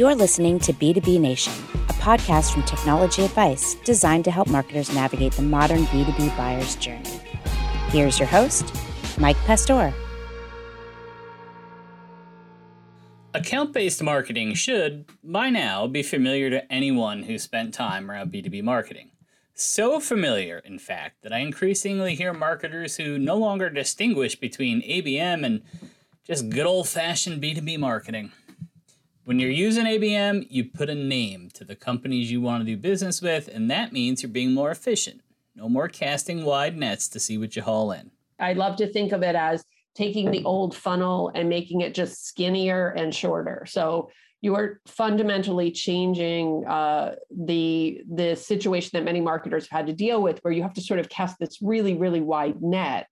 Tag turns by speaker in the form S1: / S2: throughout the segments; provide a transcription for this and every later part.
S1: You're listening to B2B Nation, a podcast from Technology Advice designed to help marketers navigate the modern B2B buyer's journey. Here's your host, Mike Pastor.
S2: Account based marketing should, by now, be familiar to anyone who spent time around B2B marketing. So familiar, in fact, that I increasingly hear marketers who no longer distinguish between ABM and just good old fashioned B2B marketing. When you're using ABM, you put a name to the companies you want to do business with, and that means you're being more efficient. No more casting wide nets to see what you haul in.
S3: I love to think of it as taking the old funnel and making it just skinnier and shorter. So you are fundamentally changing uh, the the situation that many marketers have had to deal with, where you have to sort of cast this really really wide net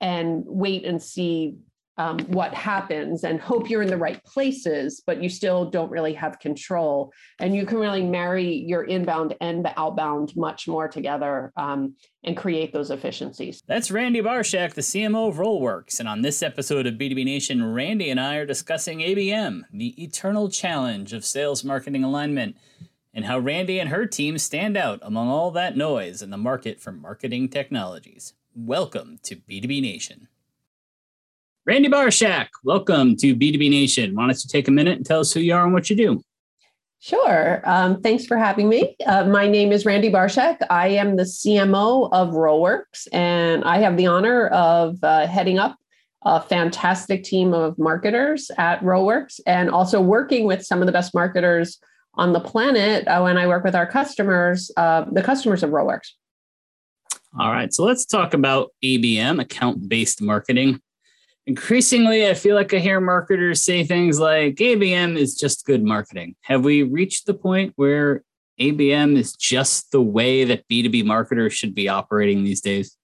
S3: and wait and see um, what happens and hope you're in the right places, but you still don't really have control. And you can really marry your inbound and the outbound much more together um, and create those efficiencies.
S2: That's Randy Brasche, the CMO of Rollworks. And on this episode of B2B Nation, Randy and I are discussing ABM, the eternal challenge of sales marketing alignment, and how Randy and her team stand out among all that noise in the market for marketing technologies. Welcome to B2B Nation. Randy Brasche, welcome to B2B Nation. Why don't you take a minute and tell us who you are and what you do?
S3: Sure. Um, thanks for having me. Uh, my name is Randy Brasche. I am the CMO of Rollworks, and I have the honor of uh, heading up a fantastic team of marketers at Rollworks and also working with some of the best marketers on the planet uh, when I work with our customers, uh, the customers of Rollworks.
S2: All right. So let's talk about ABM, account based marketing increasingly i feel like i hear marketers say things like abm is just good marketing. Have we reached the point where abm is just the way that b2b marketers should be operating these days?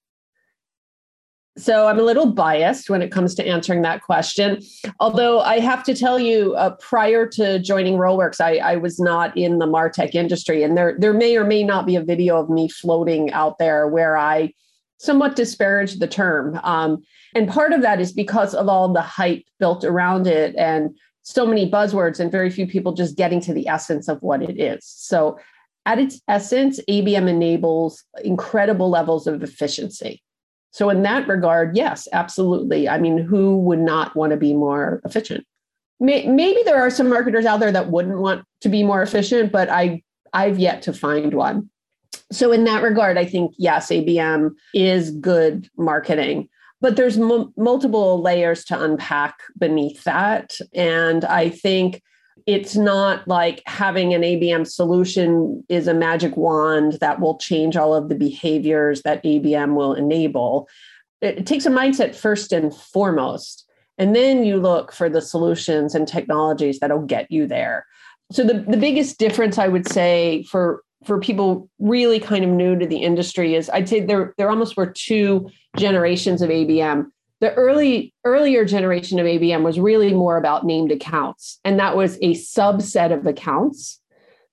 S3: So i'm a little biased when it comes to answering that question. Although i have to tell you uh, prior to joining rollworks I, I was not in the martech industry and there, there may or may not be a video of me floating out there where i somewhat disparage the term um, and part of that is because of all the hype built around it and so many buzzwords and very few people just getting to the essence of what it is. So, at its essence, ABM enables incredible levels of efficiency. So, in that regard, yes, absolutely. I mean, who would not want to be more efficient? Maybe there are some marketers out there that wouldn't want to be more efficient, but I I've yet to find one. So, in that regard, I think yes, ABM is good marketing but there's m- multiple layers to unpack beneath that. And i think it's not like having an abm solution is a magic wand that will change all of the behaviors that abm will enable. It takes a mindset first and foremost and then you look for the solutions and technologies that'll get you there. So the, the biggest difference i would say for for people really kind of new to the industry is I'd say there there almost were two generations of ABM. The early earlier generation of ABM was really more about named accounts, and that was a subset of accounts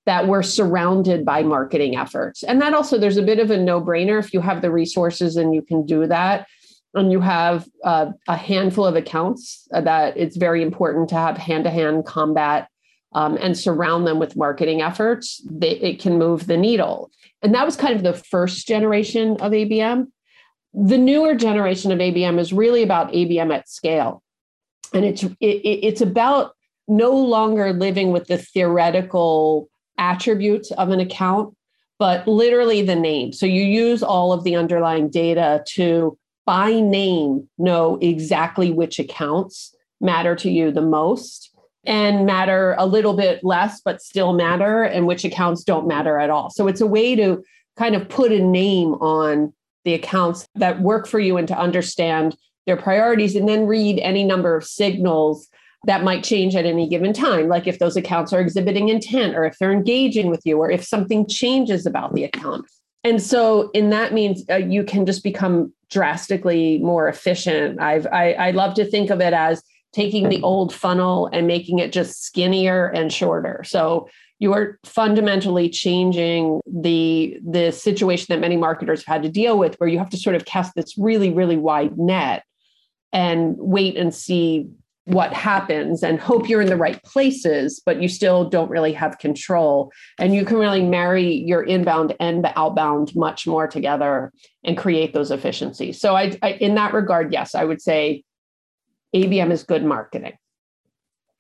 S3: that were surrounded by marketing efforts. And that also there's a bit of a no-brainer if you have the resources and you can do that. And you have uh, a handful of accounts that it's very important to have hand-to-hand combat um, and surround them with marketing efforts, they, it can move the needle. And that was kind of the first generation of ABM. The newer generation of ABM is really about ABM at scale. And it's it, it's about no longer living with the theoretical attributes of an account, but literally the name. So you use all of the underlying data to by name know exactly which accounts matter to you the most and matter a little bit less, but still matter, and which accounts don't matter at all. So it's a way to kind of put a name on the accounts that work for you and to understand their priorities and then read any number of signals that might change at any given time, like if those accounts are exhibiting intent or if they're engaging with you or if something changes about the account. And so, in that means uh, you can just become drastically more efficient. I've I, I love to think of it as taking the old funnel and making it just skinnier and shorter. So you are fundamentally changing the the situation that many marketers have had to deal with where you have to sort of cast this really really wide net and wait and see what happens and hope you're in the right places, but you still don't really have control. And you can really marry your inbound and the outbound much more together and create those efficiencies. So, I, I in that regard, yes, I would say ABM is good marketing.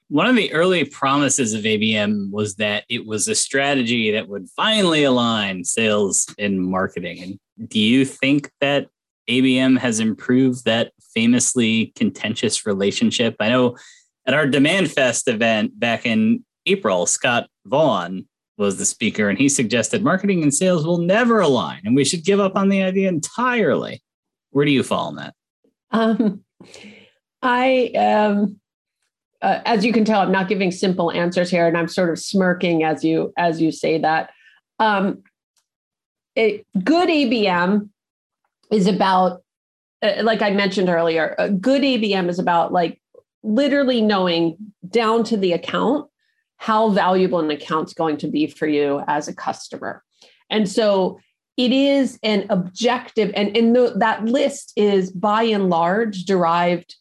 S2: One of the early promises of ABM was that it was a strategy that would finally align sales and marketing. And do you think that ABM has improved that famously contentious relationship. I know at our Demand Fest event back in April, Scott Vaughn was the speaker, and he suggested marketing and sales will never align, and we should give up on the idea entirely. Where do you fall on that? Um,
S3: I um, uh, as you can tell, I'm not giving simple answers here, and I'm sort of smirking as you as you say that. Um, a good ABM is about uh, like I mentioned earlier, a good ABM is about like literally knowing down to the account how valuable an account's going to be for you as a customer. And so it is an objective, and, and the, that list is by and large derived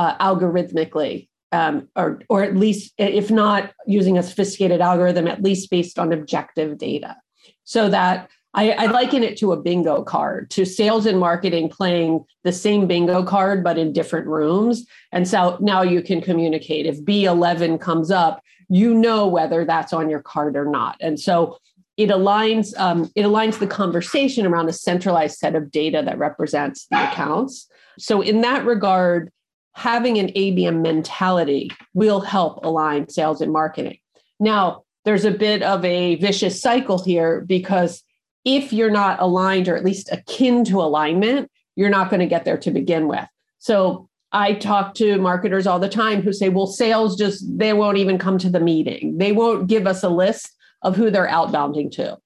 S3: uh, algorithmically, um, or, or at least, if not using a sophisticated algorithm, at least based on objective data. So that I, I, liken it to a bingo card, to sales and marketing playing the same bingo card, but in different rooms. And so now you can communicate. If B11 comes up, you know whether that's on your card or not. And so it aligns um, it aligns the conversation around a centralized set of data that represents the accounts. So in that regard, having an ABM mentality will help align sales and marketing. Now, there's a bit of a vicious cycle here because if you're not aligned or at least akin to alignment, you're not going to get there to begin with. So I talk to marketers all the time who say, well, sales just, they won't even come to the meeting. They won't give us a list of who they're outbounding to.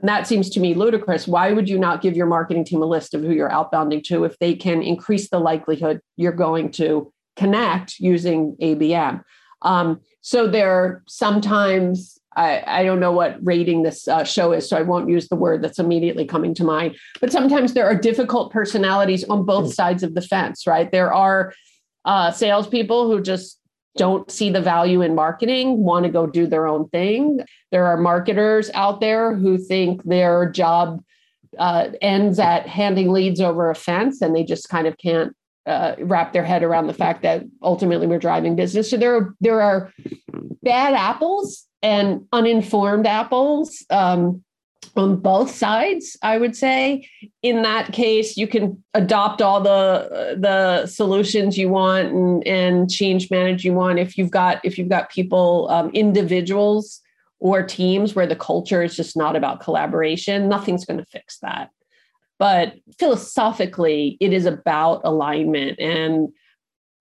S3: And that seems to me ludicrous. Why would you not give your marketing team a list of who you're outbounding to if they can increase the likelihood you're going to connect using ABM? Um, so there are sometimes I, I don't know what rating this uh, show is, so I won't use the word that's immediately coming to mind. But sometimes there are difficult personalities on both hmm. sides of the fence, right? There are uh, salespeople who just don't see the value in marketing, want to go do their own thing. There are marketers out there who think their job uh, ends at handing leads over a fence and they just kind of can't uh, wrap their head around the fact that ultimately we're driving business. So there are, there are bad apples and uninformed apples um, on both sides i would say. In that case you can adopt all the the solutions you want and, and change manage you want. If you've got if you've got people um, individuals or teams where the culture is just not about collaboration nothing's going to fix that. But philosophically it is about alignment and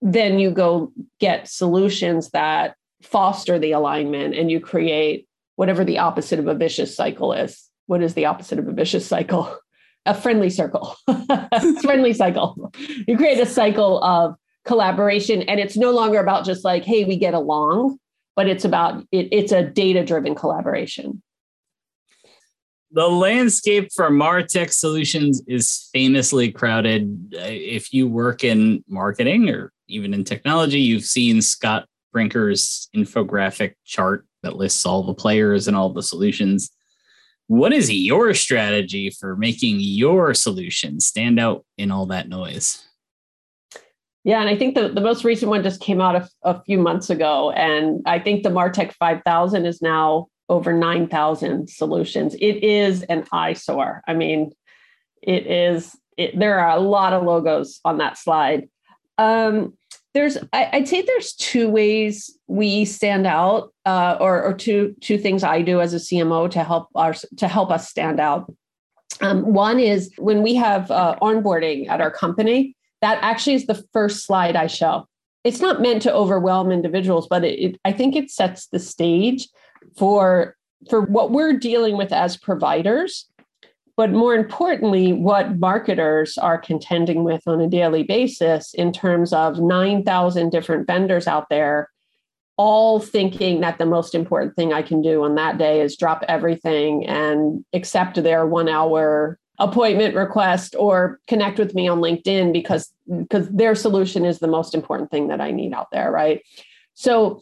S3: then you go get solutions that foster the alignment and you create whatever the opposite of a vicious cycle is. What is the opposite of a vicious cycle? A friendly circle. friendly cycle. You create a cycle of collaboration and it's no longer about just like hey we get along but it's about it, it's a data driven collaboration
S2: the landscape for martech solutions is famously crowded if you work in marketing or even in technology you've seen scott Brinker's infographic chart that lists all the players and all the solutions. What is your strategy for making your solution stand out in all that noise?
S3: Yeah, and I think the, the most recent one just came out a, a few months ago. And I think the Martech 5000 is now over 9,000 solutions. It is an eyesore. I mean, it is, it, there are a lot of logos on that slide. Um, there's I, would say there's two ways we stand out uh, or, or two two things i do as a cmo to help our to help us stand out. Um, one is when we have uh, onboarding at our company that actually is the first slide i show. It's not meant to overwhelm individuals but it, it, i think it sets the stage for for what we're dealing with as providers but more importantly, what marketers are contending with on a daily basis in terms of 9,000 different vendors out there, all thinking that the most important thing I can do on that day is drop everything and accept their one hour appointment request or connect with me on LinkedIn because because their solution is the most important thing that I need out there, right? So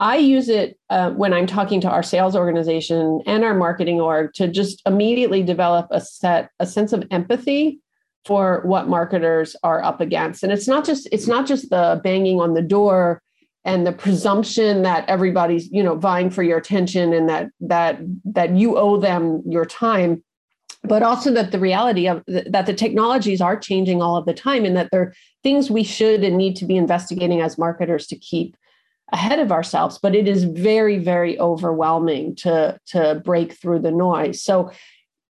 S3: I use it uh, when I'm talking to our sales organization and our marketing org to just immediately develop a set a sense of empathy for what marketers are up against. And it's not just it's not just the banging on the door and the presumption that everybody's you know vying for your attention and that that that you owe them your time but also that the reality of that the technologies are changing all of the time and that there are things we should and need to be investigating as marketers to keep ahead of ourselves but it is very very overwhelming to to break through the noise. So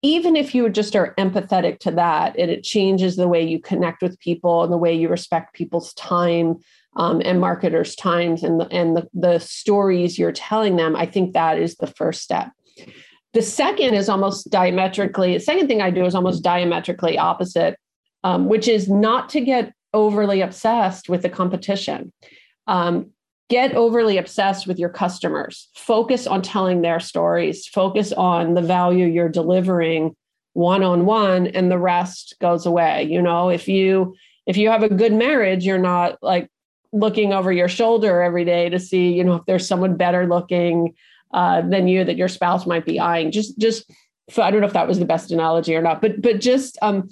S3: even if you just are empathetic to that and it changes the way you connect with people and the way you respect people's time um, and marketers times and the, and the, the stories you're telling them i think that is the first step. The second is almost diametrically the second thing i do is almost diametrically opposite um, which is not to get overly obsessed with the competition. Um, get overly obsessed with your customers. Focus on telling their stories. Focus on the value you're delivering one on one and the rest goes away. You know if you if you have a good marriage you're not like looking over your shoulder every day to see you know if there's someone better looking uh, than you that your spouse might be eyeing. Just just i don't know if that was the best analogy or not but but just um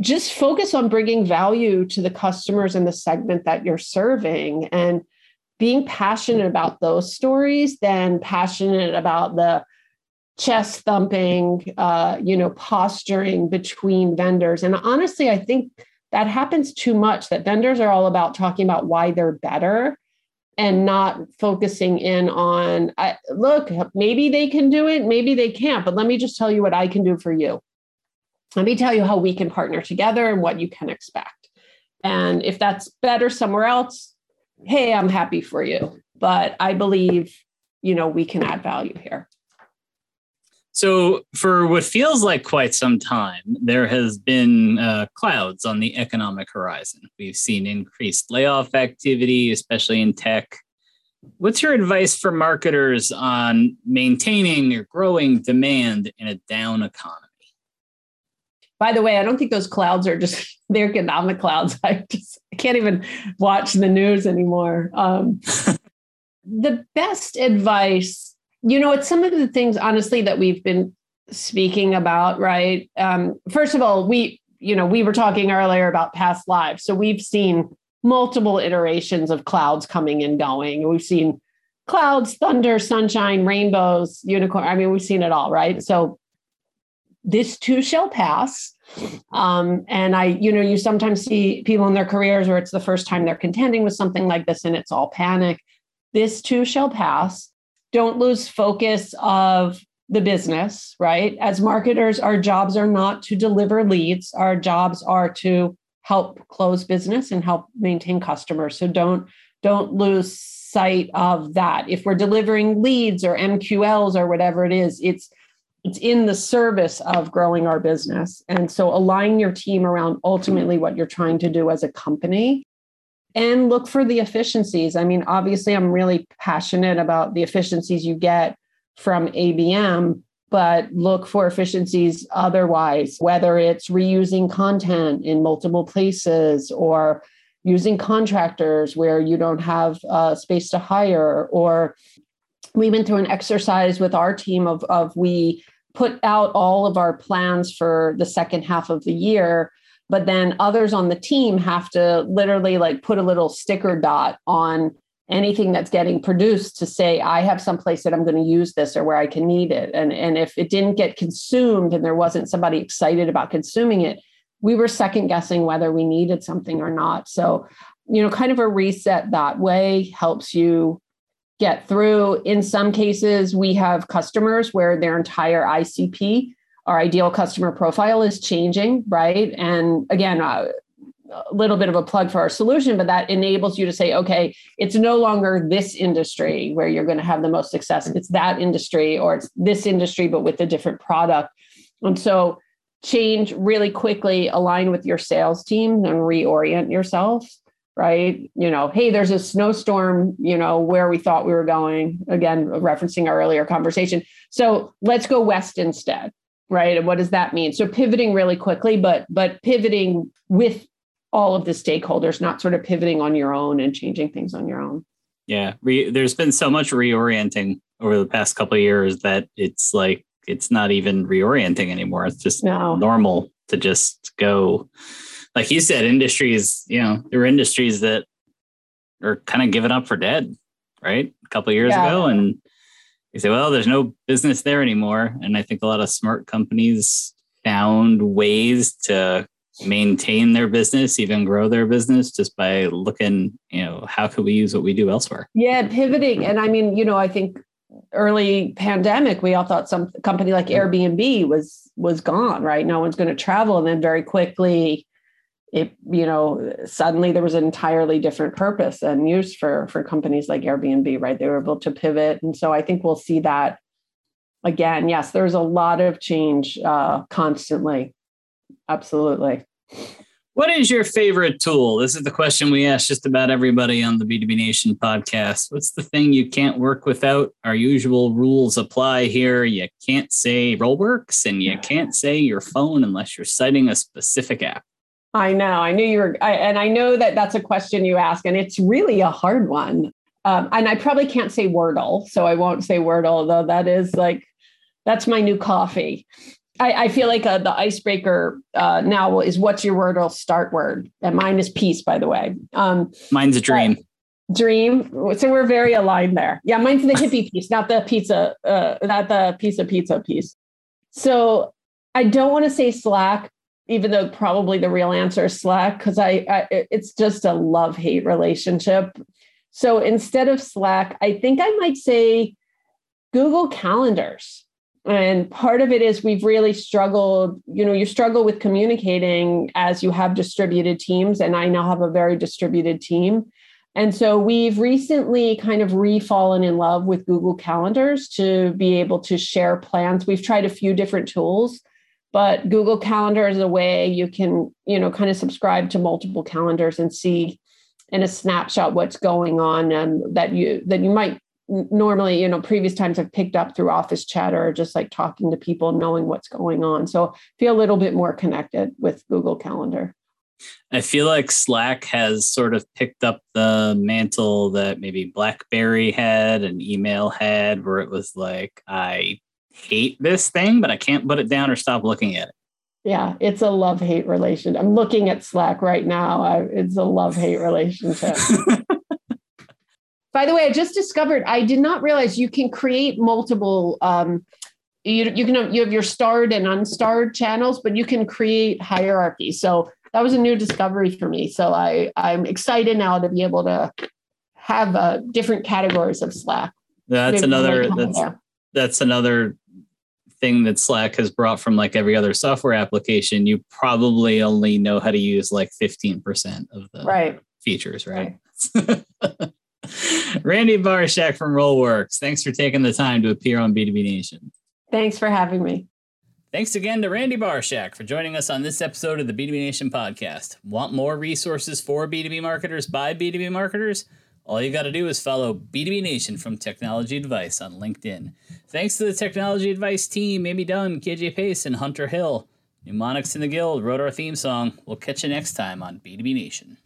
S3: just focus on bringing value to the customers in the segment that you're serving and being passionate about those stories than passionate about the chest thumping uh, you know posturing between vendors. And honestly i think that happens too much that vendors are all about talking about why they're better and not focusing in on I, look maybe they can do it maybe they can't but let me just tell you what i can do for you. Let me tell you how we can partner together and what you can expect. And if that's better somewhere else hey i'm happy for you but i believe you know we can add value here
S2: so, for what feels like quite some time, there has been uh, clouds on the economic horizon. We've seen increased layoff activity, especially in tech. What's your advice for marketers on maintaining or growing demand in a down economy?
S3: By the way, I don't think those clouds are just the economic clouds. I just I can't even watch the news anymore. Um, the best advice you know, it's some of the things, honestly, that we've been speaking about, right? Um, first of all, we, you know, we were talking earlier about past lives. So we've seen multiple iterations of clouds coming and going. We've seen clouds, thunder, sunshine, rainbows, unicorn. I mean, we've seen it all, right? So this too shall pass. Um, and I, you know, you sometimes see people in their careers where it's the first time they're contending with something like this and it's all panic. This too shall pass don't lose focus of the business, right? As marketers, our jobs are not to deliver leads, our jobs are to help close business and help maintain customers. So don't don't lose sight of that. If we're delivering leads or MQLs or whatever it is, it's it's in the service of growing our business. And so align your team around ultimately what you're trying to do as a company and look for the efficiencies. I mean, obviously, I'm really passionate about the efficiencies you get from ABM, but look for efficiencies otherwise, whether it's reusing content in multiple places or using contractors where you don't have uh, space to hire or we went through an exercise with our team of, of we put out all of our plans for the second half of the year but then others on the team have to literally like put a little sticker dot on anything that's getting produced to say i have some place that i'm going to use this or where i can need it. And and if it didn't get consumed and there wasn't somebody excited about consuming it we were second guessing whether we needed something or not. So you know kind of a reset that way helps you get through in some cases we have customers where their entire icp our ideal customer profile is changing, right? And again, uh, a little bit of a plug for our solution, but that enables you to say, okay, it's no longer this industry where you're going to have the most success. It's that industry or it's this industry, but with a different product. And so change really quickly, align with your sales team and reorient yourself, right? You know, hey, there's a snowstorm, you know, where we thought we were going, again, referencing our earlier conversation. So let's go west instead right? And what does that mean? So pivoting really quickly, but but pivoting with all of the stakeholders, not sort of pivoting on your own and changing things on your own.
S2: Yeah, Re- there's been so much reorienting over the past couple of years that it's like it's not even reorienting anymore. It's just no. normal to just go. Like you said, industries, you know, there were industries that are kind of given up for dead, right? A couple years yeah. ago. And you say, well, there's no business there anymore. And I think a lot of smart companies found ways to maintain their business, even grow their business just by looking, you know, how could we use what we do elsewhere?
S3: Yeah, pivoting. And I mean, you know, I think early pandemic, we all thought some company like Airbnb was was gone, right? No one's going to travel. And then very quickly it, you know, suddenly there was an entirely different purpose and use for for companies like Airbnb, right? They were able to pivot. And so I think we'll see that again. Yes, there's a lot of change uh, constantly Absolutely.
S2: What is your favorite tool? This is the question we ask just about everybody on the B2B Nation podcast. What's the thing you can't work without? Our usual rules apply here. You can't say Rollworks and you can't say your phone unless you're citing a specific app.
S3: I know. I knew you were, I, and I know that that's a question you ask, and it's really a hard one. Um, and I probably can't say Wordle, so I won't say Wordle, though that is like, that's my new coffee. I, I feel like uh, the icebreaker uh, now is what's your word or start word, and mine is peace, by the way. Um,
S2: mine's a dream.
S3: Dream. So we're very aligned there. Yeah, mine's the hippie piece, not the pizza, uh, not the pizza pizza piece. So I don't want to say Slack, even though probably the real answer is Slack, because I, I it's just a love hate relationship. So instead of Slack, I think I might say Google Calendars. And part of it is we've really struggled you know you struggle with communicating as you have distributed teams and i now have a very distributed team. And so we've recently kind of refallen in love with google calendars to be able to share plans. We've tried a few different tools but google calendar is a way you can you know kind of subscribe to multiple calendars and see in a snapshot what's going on and that you that you might normally you know previous times i've picked up through office chatter or just like talking to people knowing what's going on. So feel a little bit more connected with google calendar.
S2: I feel like slack has sort of picked up the mantle that maybe blackberry had and email had where it was like i hate this thing but i can't put it down or stop looking at it
S3: yeah it's a love hate relationship i'm looking at slack right now I, it's a love hate relationship By the way, I just discovered I did not realize you can create multiple. Um, you, you can have, you have your starred and unstarred channels, but you can create hierarchy. So that was a new discovery for me. So I I'm excited now to be able to have uh, different categories of Slack.
S2: That's Maybe another that's that's another thing that Slack has brought from like every other software application. You probably only know how to use like 15% of the
S3: right.
S2: features, right? right. Randy Brasche from Rollworks, thanks for taking the time to appear on B2B Nation.
S3: Thanks for having me.
S2: Thanks again to Randy Brasche for joining us on this episode of the B2B Nation podcast. Want more resources for B2B marketers by B2B marketers? All you got to do is follow B2B Nation from Technology Advice on LinkedIn. Thanks to the Technology Advice team, Amy Dunn, KJ Pace, and Hunter Hill. Mnemonics in the Guild wrote our theme song. We'll catch you next time on B2B Nation.